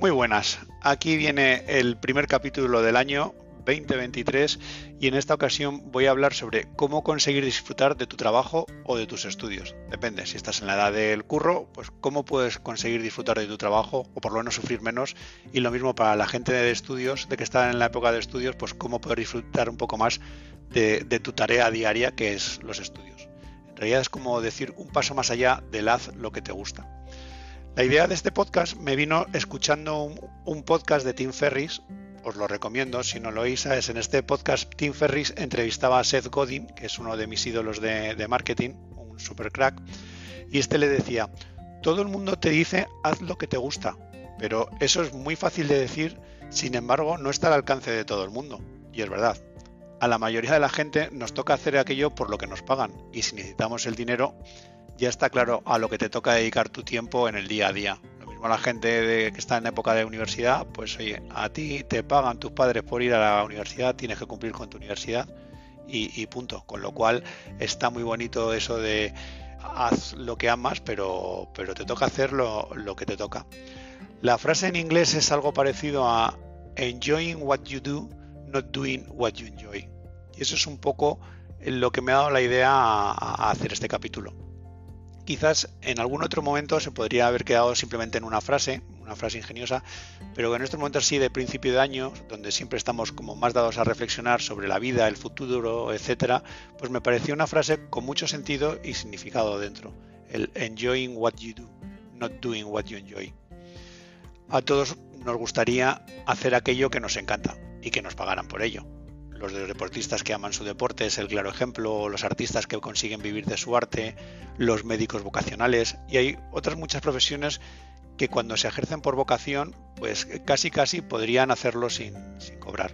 Muy buenas, aquí viene el primer capítulo del año 2023 y en esta ocasión voy a hablar sobre cómo conseguir disfrutar de tu trabajo o de tus estudios. Depende, si estás en la edad del curro, pues cómo puedes conseguir disfrutar de tu trabajo o por lo menos sufrir menos y lo mismo para la gente de estudios, de que está en la época de estudios, pues cómo poder disfrutar un poco más de, de tu tarea diaria que es los estudios. En realidad es como decir un paso más allá del haz lo que te gusta. La idea de este podcast me vino escuchando un, podcast de Tim Ferris, os lo recomiendo, si no lo oís, es en este podcast Tim Ferris entrevistaba a Seth Godin, que es uno de mis ídolos de, de marketing, un super crack, y este le decía, todo el mundo te dice haz lo que te gusta, pero eso es muy fácil de decir, sin embargo no está al alcance de todo el mundo, y es verdad. A la mayoría de la gente nos toca hacer aquello por lo que nos pagan, y si necesitamos el dinero, ya está claro a lo que te toca dedicar tu tiempo en el día a día. Lo mismo la gente que está en época de universidad, pues oye, a ti te pagan tus padres por ir a la universidad, tienes que cumplir con tu universidad y, punto. Con lo cual está muy bonito eso de haz lo que amas, pero, pero te toca hacer lo, lo que te toca. La frase en inglés es algo parecido a enjoying what you do, not doing what you enjoy. Y eso es un poco lo que me ha dado la idea a hacer este capítulo quizás en algún otro momento se podría haber quedado simplemente en una frase, una frase ingeniosa, pero en estos momentos así de principio de año, donde siempre estamos como más dados a reflexionar sobre la vida, el futuro, etcétera, pues me pareció una frase con mucho sentido y significado dentro. El enjoying what you do, not doing what you enjoy. A todos nos gustaría hacer aquello que nos encanta y que nos pagaran por ello los deportistas que aman su deporte es el claro ejemplo, los artistas que consiguen vivir de su arte, los médicos vocacionales y hay otras muchas profesiones que cuando se ejercen por vocación, pues casi casi podrían hacerlo sin, cobrar.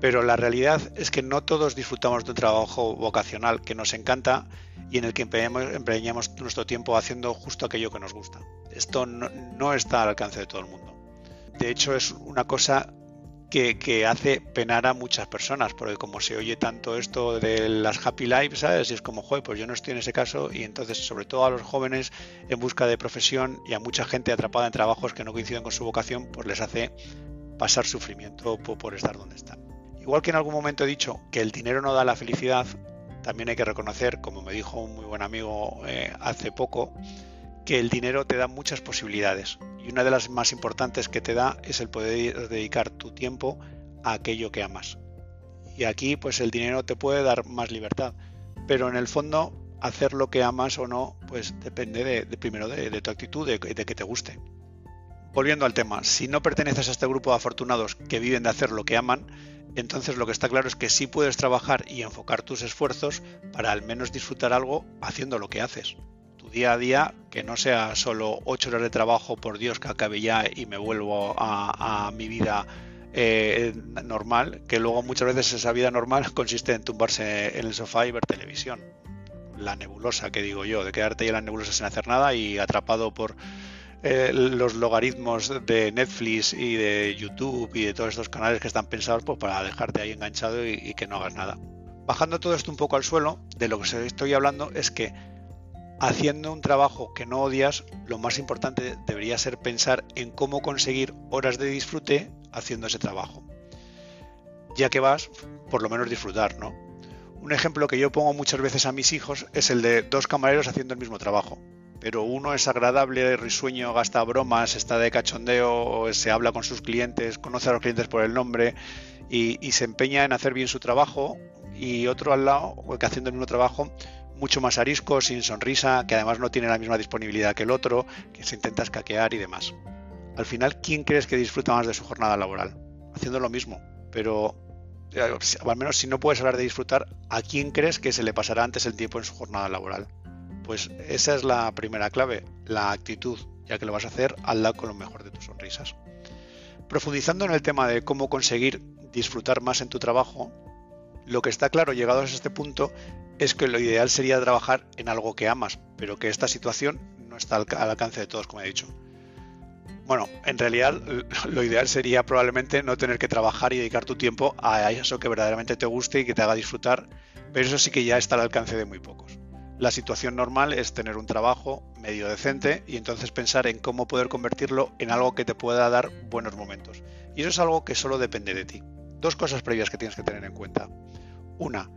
Pero la realidad es que no todos disfrutamos de un trabajo vocacional que nos encanta y en el que empeñamos, nuestro tiempo haciendo justo aquello que nos gusta. Esto no está al alcance de todo el mundo. De hecho, es una cosa que, hace penar a muchas personas, porque como se oye tanto esto de las happy lives, ¿sabes? Y es como, joder, pues yo no estoy en ese caso, y entonces, sobre todo a los jóvenes en busca de profesión y a mucha gente atrapada en trabajos que no coinciden con su vocación, pues les hace pasar sufrimiento por, estar donde están. Igual que en algún momento he dicho que el dinero no da la felicidad, también hay que reconocer, como me dijo un muy buen amigo eh, hace poco, que el dinero te da muchas posibilidades y una de las más importantes que te da es el poder dedicar tu tiempo a aquello que amas. Y aquí pues el dinero te puede dar más libertad, pero en el fondo hacer lo que amas o no pues depende de, primero de, tu actitud, de, de que te guste. Volviendo al tema, si no perteneces a este grupo de afortunados que viven de hacer lo que aman, entonces lo que está claro es que sí puedes trabajar y enfocar tus esfuerzos para al menos disfrutar algo haciendo lo que haces día a día, que no sea solo ocho horas de trabajo, por Dios, que acabe ya y me vuelvo a, mi vida eh, normal, que luego muchas veces esa vida normal consiste en tumbarse en el sofá y ver televisión. La nebulosa, que digo yo, de quedarte ya en la nebulosa sin hacer nada y atrapado por eh, los logaritmos de Netflix y de YouTube y de todos estos canales que están pensados pues, para dejarte ahí enganchado y, y que no hagas nada. Bajando todo esto un poco al suelo, de lo que estoy hablando es que haciendo un trabajo que no odias, lo más importante debería ser pensar en cómo conseguir horas de disfrute haciendo ese trabajo. Ya que vas, por lo menos disfrutar, ¿no? Un ejemplo que yo pongo muchas veces a mis hijos es el de dos camareros haciendo el mismo trabajo. Pero uno es agradable, risueño, gasta bromas, está de cachondeo, se habla con sus clientes, conoce a los clientes por el nombre y, se empeña en hacer bien su trabajo. Y otro al lado, que haciendo el mismo trabajo, mucho más arisco, sin sonrisa, que además no tiene la misma disponibilidad que el otro, que se intenta escaquear y demás. Al final, ¿quién crees que disfruta más de su jornada laboral? Haciendo lo mismo, pero eh, al menos si no puedes hablar de disfrutar, ¿a quién crees que se le pasará antes el tiempo en su jornada laboral? Pues esa es la primera clave, la actitud, ya que lo vas a hacer, hazla con lo mejor de tus sonrisas. Profundizando en el tema de cómo conseguir disfrutar más en tu trabajo, lo que está claro llegados a este punto es que lo ideal sería trabajar en algo que amas, pero que esta situación no está al, alcance de todos, como he dicho. Bueno, en realidad lo ideal sería probablemente no tener que trabajar y dedicar tu tiempo a eso que verdaderamente te guste y que te haga disfrutar, pero eso sí que ya está al alcance de muy pocos. La situación normal es tener un trabajo medio decente y entonces pensar en cómo poder convertirlo en algo que te pueda dar buenos momentos. Y eso es algo que solo depende de ti. Dos cosas previas que tienes que tener en cuenta. Una,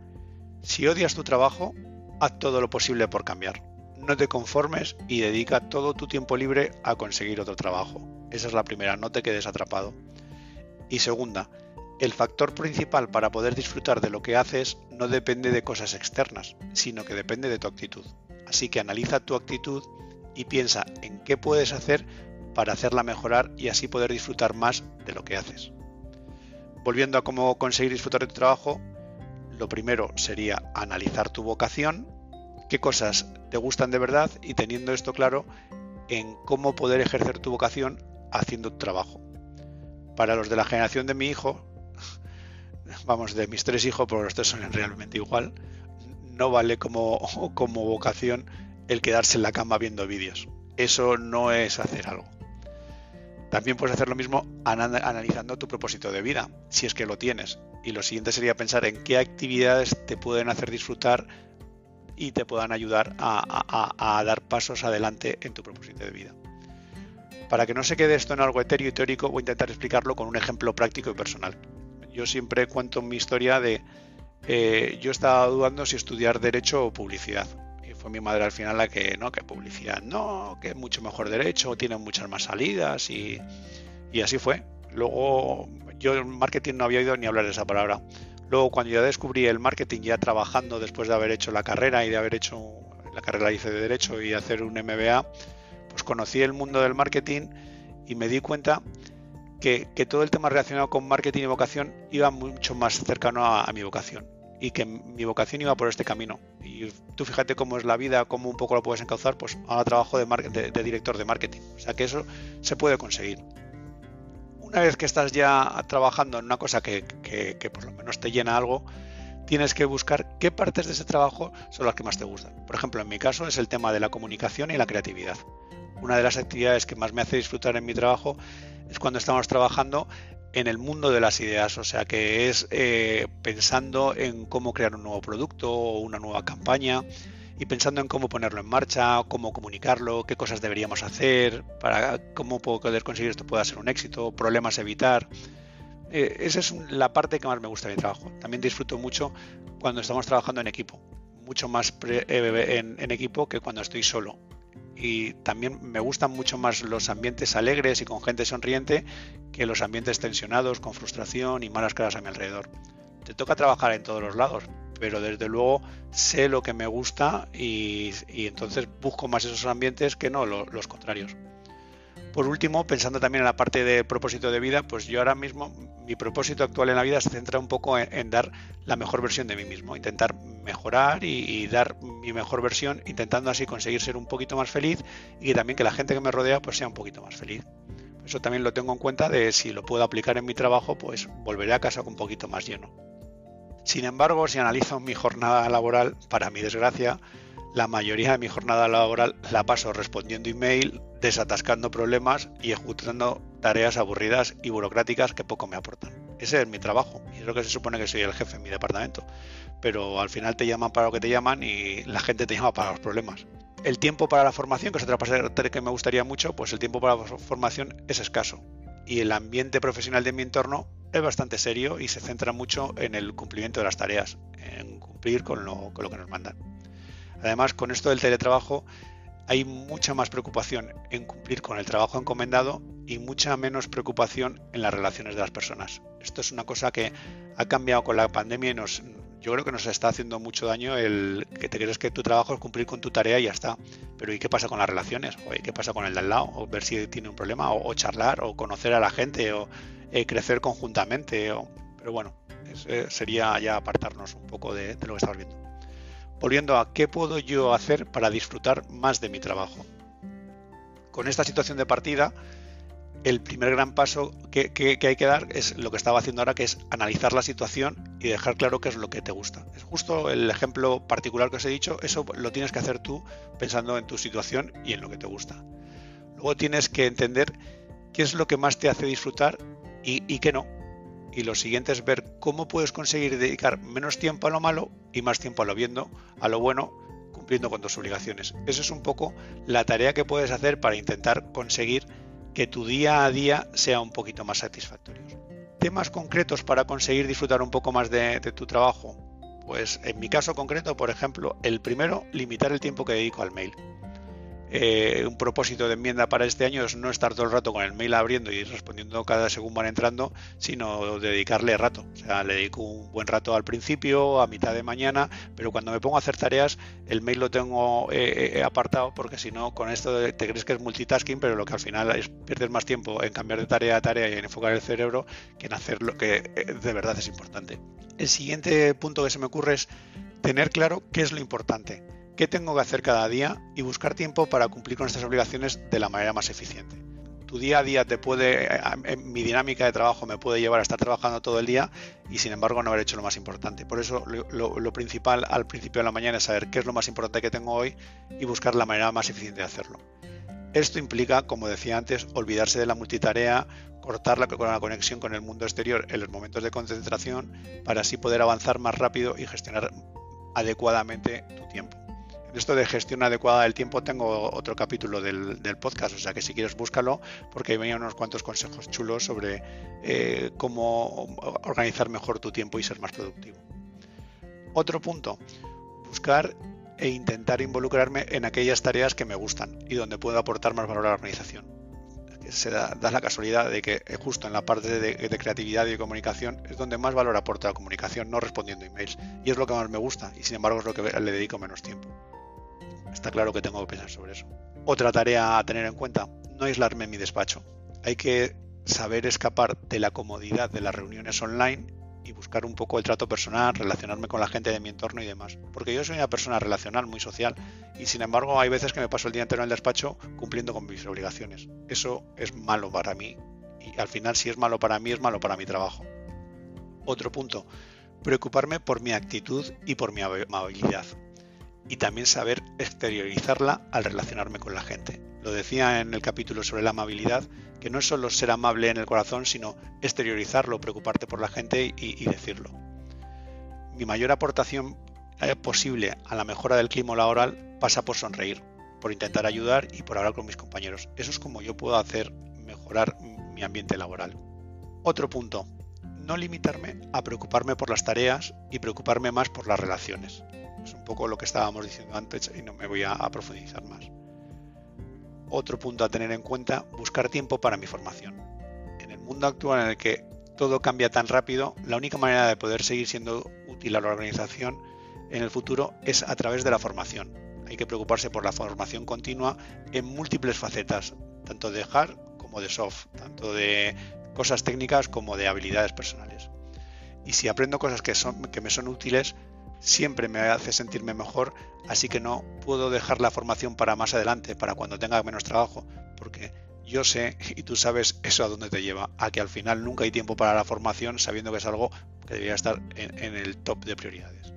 si odias tu trabajo, haz todo lo posible por cambiar. No te conformes y dedica todo tu tiempo libre a conseguir otro trabajo. Esa es la primera, no te quedes atrapado. Y segunda, el factor principal para poder disfrutar de lo que haces no depende de cosas externas, sino que depende de tu actitud. Así que analiza tu actitud y piensa en qué puedes hacer para hacerla mejorar y así poder disfrutar más de lo que haces. Volviendo a cómo conseguir disfrutar de tu trabajo, lo primero sería analizar tu vocación, qué cosas te gustan de verdad y teniendo esto claro en cómo poder ejercer tu vocación haciendo tu trabajo. Para los de la generación de mi hijo, vamos, de mis tres hijos, porque los tres son realmente igual, no vale como, como vocación el quedarse en la cama viendo vídeos. Eso no es hacer algo. También puedes hacer lo mismo analizando tu propósito de vida, si es que lo tienes. Y lo siguiente sería pensar en qué actividades te pueden hacer disfrutar y te puedan ayudar a, dar pasos adelante en tu propósito de vida. Para que no se quede esto en algo etéreo y teórico, voy a intentar explicarlo con un ejemplo práctico y personal yo siempre cuento mi historia de eh, yo estaba dudando si estudiar derecho o publicidad. Fue mi madre al final la que, no, que publicidad no, que es mucho mejor derecho, tiene muchas más salidas y, y así fue. Luego yo en marketing no había oído ni hablar de esa palabra. Luego cuando ya descubrí el marketing ya trabajando después de haber hecho la carrera y de haber hecho la carrera de derecho y hacer un MBA, pues conocí el mundo del marketing y me di cuenta que, todo el tema relacionado con marketing y vocación iba mucho más cercano a, mi vocación y que mi vocación iba por este camino. Y tú fíjate cómo es la vida, cómo un poco lo puedes encauzar, pues ahora trabajo de, director de marketing. O sea que eso se puede conseguir. Una vez que estás ya trabajando en una cosa que, que por lo menos te llena algo, tienes que buscar qué partes de ese trabajo son las que más te gustan. Por ejemplo, en mi caso es el tema de la comunicación y la creatividad. Una de las actividades que más me hace disfrutar en mi trabajo es cuando estamos trabajando en el mundo de las ideas, o sea que es eh, pensando en cómo crear un nuevo producto o una nueva campaña y pensando en cómo ponerlo en marcha, cómo comunicarlo, qué cosas deberíamos hacer, para cómo poder conseguir esto pueda ser un éxito, problemas evitar. Eh, esa es la parte que más me gusta de mi trabajo. También disfruto mucho cuando estamos trabajando en equipo, mucho más eh, en equipo que cuando estoy solo y también me gustan mucho más los ambientes alegres y con gente sonriente que los ambientes tensionados, con frustración y malas caras a mi alrededor. Te toca trabajar en todos los lados, pero desde luego sé lo que me gusta y, entonces busco más esos ambientes que no los contrarios. Por último, pensando también en la parte de propósito de vida, pues yo ahora mismo mi propósito actual en la vida se centra un poco en, dar la mejor versión de mí mismo, intentar mejorar y, dar mi mejor versión, intentando así conseguir ser un poquito más feliz y también que la gente que me rodea pues sea un poquito más feliz. Eso también lo tengo en cuenta de si lo puedo aplicar en mi trabajo, pues volveré a casa con un poquito más lleno. Sin embargo, si analizo mi jornada laboral, para mi desgracia, la mayoría de mi jornada laboral la paso respondiendo email, desatascando problemas y ejecutando tareas aburridas y burocráticas que poco me aportan. Ese es mi trabajo y es lo que se supone que soy el jefe en mi departamento. Pero al final te llaman para lo que te llaman y la gente te llama para los problemas. El tiempo para la formación, que es otra parte que me gustaría mucho, pues el tiempo para la formación es escaso. Y el ambiente profesional de mi entorno es bastante serio y se centra mucho en el cumplimiento de las tareas, en cumplir con lo, con lo que nos mandan. Además, con esto del teletrabajo hay mucha más preocupación en cumplir con el trabajo encomendado y mucha menos preocupación en las relaciones de las personas. Esto es una cosa que ha cambiado con la pandemia y nos, yo creo que nos está haciendo mucho daño el que te crees que tu trabajo es cumplir con tu tarea y ya está. Pero ¿y qué pasa con las relaciones? ¿O ¿Qué pasa con el de al lado? O ver si tiene un problema, o, charlar, o conocer a la gente, o eh, crecer conjuntamente. Pero bueno, eh, sería ya apartarnos un poco de lo que estamos viendo volviendo a qué puedo yo hacer para disfrutar más de mi trabajo. Con esta situación de partida, el primer gran paso que, hay que dar es lo que estaba haciendo ahora, que es analizar la situación y dejar claro qué es lo que te gusta. Es justo el ejemplo particular que os he dicho, eso lo tienes que hacer tú pensando en tu situación y en lo que te gusta. Luego tienes que entender qué es lo que más te hace disfrutar y, qué no y lo siguiente es ver cómo puedes conseguir dedicar menos tiempo a lo malo y más tiempo a lo viendo, a lo bueno, cumpliendo con tus obligaciones. Esa es un poco la tarea que puedes hacer para intentar conseguir que tu día a día sea un poquito más satisfactorio. Temas concretos para conseguir disfrutar un poco más de, de tu trabajo. Pues en mi caso concreto, por ejemplo, el primero, limitar el tiempo que dedico al mail. Eh, un propósito de enmienda para este año es no estar todo el rato con el mail abriendo y respondiendo cada según van entrando, sino dedicarle rato. O sea, le dedico un buen rato al principio, a mitad de mañana, pero cuando me pongo a hacer tareas, el mail lo tengo eh, eh, apartado porque si no, con esto te crees que es multitasking, pero lo que al final es pierdes más tiempo en cambiar de tarea a tarea y en enfocar el cerebro que en hacer lo que de verdad es importante. El siguiente punto que se me ocurre es tener claro qué es lo importante qué tengo que hacer cada día y buscar tiempo para cumplir con estas obligaciones de la manera más eficiente. Tu día a día te puede, mi dinámica de trabajo me puede llevar a estar trabajando todo el día y sin embargo no haber hecho lo más importante. Por eso lo, principal al principio de la mañana es saber qué es lo más importante que tengo hoy y buscar la manera más eficiente de hacerlo. Esto implica, como decía antes, olvidarse de la multitarea, cortar la, la, conexión con el mundo exterior en los momentos de concentración para así poder avanzar más rápido y gestionar adecuadamente tu tiempo esto de gestión adecuada del tiempo tengo otro capítulo del, podcast, o sea que si quieres búscalo porque ahí venía unos cuantos consejos chulos sobre eh, cómo organizar mejor tu tiempo y ser más productivo. Otro punto, buscar e intentar involucrarme en aquellas tareas que me gustan y donde puedo aportar más valor a la organización. Se da, la casualidad de que eh, justo en la parte de, de, creatividad y comunicación es donde más valor aporta la comunicación, no respondiendo emails. Y es lo que más me gusta y sin embargo es lo que le dedico menos tiempo. Está claro que tengo que pensar sobre eso. Otra tarea a tener en cuenta, no aislarme en mi despacho. Hay que saber escapar de la comodidad de las reuniones online y buscar un poco el trato personal, relacionarme con la gente de mi entorno y demás. Porque yo soy una persona relacional, muy social, y sin embargo hay veces que me paso el día entero en el despacho cumpliendo con mis obligaciones. Eso es malo para mí y al final si es malo para mí es malo para mi trabajo. Otro punto, preocuparme por mi actitud y por mi amabilidad y también saber exteriorizarla al relacionarme con la gente. Lo decía en el capítulo sobre la amabilidad, que no es solo ser amable en el corazón, sino exteriorizarlo, preocuparte por la gente y, decirlo. Mi mayor aportación eh, posible a la mejora del clima laboral pasa por sonreír, por intentar ayudar y por hablar con mis compañeros. Eso es como yo puedo hacer mejorar mi ambiente laboral. Otro punto, no limitarme a preocuparme por las tareas y preocuparme más por las relaciones. Poco lo que estábamos diciendo antes y no me voy a, profundizar más. Otro punto a tener en cuenta, buscar tiempo para mi formación. En el mundo actual en el que todo cambia tan rápido, la única manera de poder seguir siendo útil a la organización en el futuro es a través de la formación. Hay que preocuparse por la formación continua en múltiples facetas, tanto de hard como de soft, tanto de cosas técnicas como de habilidades personales. Y si aprendo cosas que, son, que me son útiles, siempre me hace sentirme mejor, así que no puedo dejar la formación para más adelante, para cuando tenga menos trabajo, porque yo sé y tú sabes eso a dónde te lleva, a que al final nunca hay tiempo para la formación sabiendo que es algo que debería estar en, el top de prioridades.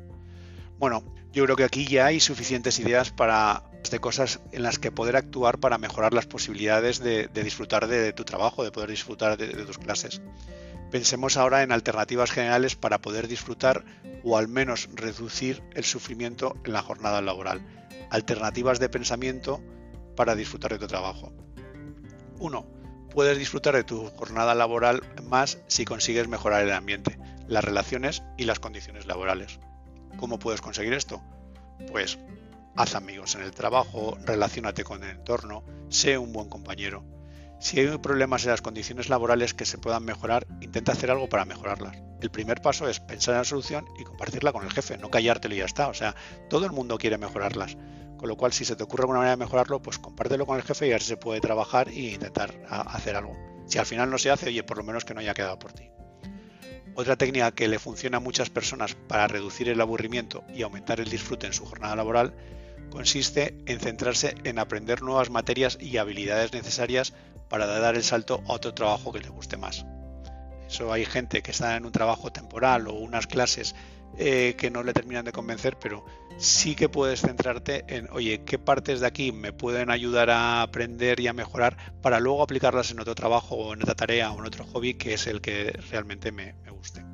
Bueno, yo creo que aquí ya hay suficientes ideas para de cosas en las que poder actuar para mejorar las posibilidades de, disfrutar de, tu trabajo, de poder disfrutar de tus clases. Pensemos ahora en alternativas generales para poder disfrutar o al menos reducir el sufrimiento en la jornada laboral. Alternativas de pensamiento para disfrutar de tu trabajo. 1. Puedes disfrutar de tu jornada laboral más si consigues mejorar el ambiente, las relaciones y las condiciones laborales. ¿Cómo puedes conseguir esto? Pues haz amigos en el trabajo, relacionate con el entorno, sé un buen compañero si hay problemas en las condiciones laborales que se puedan mejorar, intenta hacer algo para mejorarlas. El primer paso es pensar en la solución y compartirla con el jefe, no callártelo y ya está. O sea, todo el mundo quiere mejorarlas. Con lo cual, si se te ocurre alguna manera de mejorarlo, pues compártelo con el jefe y a ver si se puede trabajar e intentar hacer algo. Si al final no se hace, oye, por lo menos que no haya quedado por ti. Otra técnica que le funciona a muchas personas para reducir el aburrimiento y aumentar el disfrute en su jornada laboral consiste en centrarse en aprender nuevas materias y habilidades necesarias para dar el salto a otro trabajo que le guste más. Eso hay gente que está en un trabajo temporal o unas clases eh, que no le terminan de convencer, pero sí que puedes centrarte en, oye, ¿qué partes de aquí me pueden ayudar a aprender y a mejorar para luego aplicarlas en otro trabajo o en otra tarea o en otro hobby que es el que realmente me, me guste?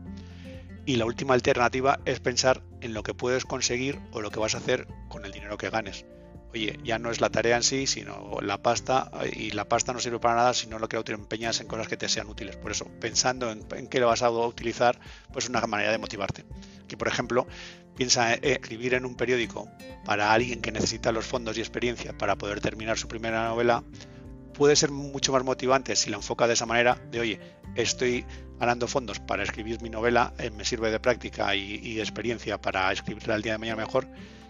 Y la última alternativa es pensar en lo que puedes conseguir o lo que vas a hacer con el dinero que ganes. Oye, ya no es la tarea en sí, sino la pasta, y la pasta no sirve para nada si no lo que te empeñas en cosas que te sean útiles. Por eso, pensando en, qué lo vas a utilizar, pues es una manera de motivarte. Que, por ejemplo, piensa en escribir en un periódico para alguien que necesita los fondos y experiencia para poder terminar su primera novela, puede ser mucho más motivante si la enfoca de esa manera, de oye, estoy ganando fondos para escribir mi novela, eh, me sirve de práctica y, experiencia para escribirla el día de mañana mejor,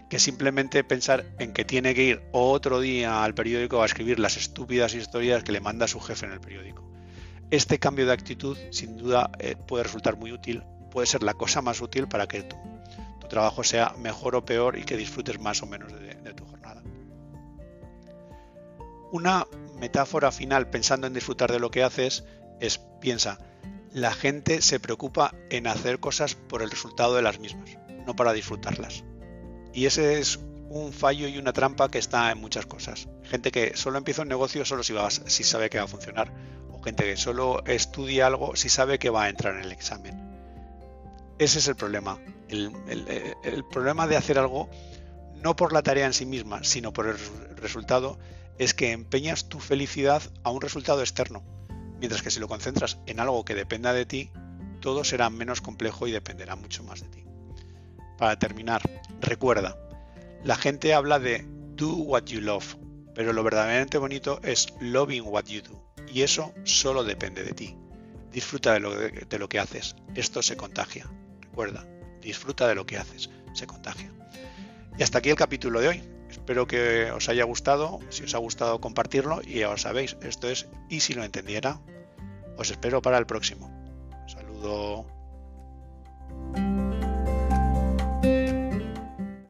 que simplemente pensar en que tiene que ir otro día al periódico a escribir las estúpidas historias que le manda su jefe en el periódico. Este cambio de actitud sin duda eh, puede resultar muy útil, puede ser la cosa más útil para que tu, trabajo sea mejor o peor y que disfrutes más o menos de, de tu jornada. Una metáfora final pensando en disfrutar de lo que haces es piensa, la gente se preocupa en hacer cosas por el resultado de las mismas, no para disfrutarlas. Y ese es un fallo y una trampa que está en muchas cosas. Gente que solo empieza un negocio solo si, si sabe que va a funcionar. O gente que solo estudia algo si sabe que va a entrar en el examen. Ese es el problema. El, el problema de hacer algo no por la tarea en sí misma, sino por el resultado, es que empeñas tu felicidad a un resultado externo Mientras que si lo concentras en algo que dependa de ti, todo será menos complejo y dependerá mucho más de ti. Para terminar, recuerda, la gente habla de do what you love, pero lo verdaderamente bonito es loving what you do, y eso solo depende de ti. Disfruta de lo, lo que haces, esto se contagia. Recuerda, disfruta de lo que haces, se contagia. Y hasta aquí el capítulo de hoy. Espero que os haya gustado, si os ha gustado compartirlo y ya os sabéis, esto es y si lo entendiera. Os espero para el próximo. saludo.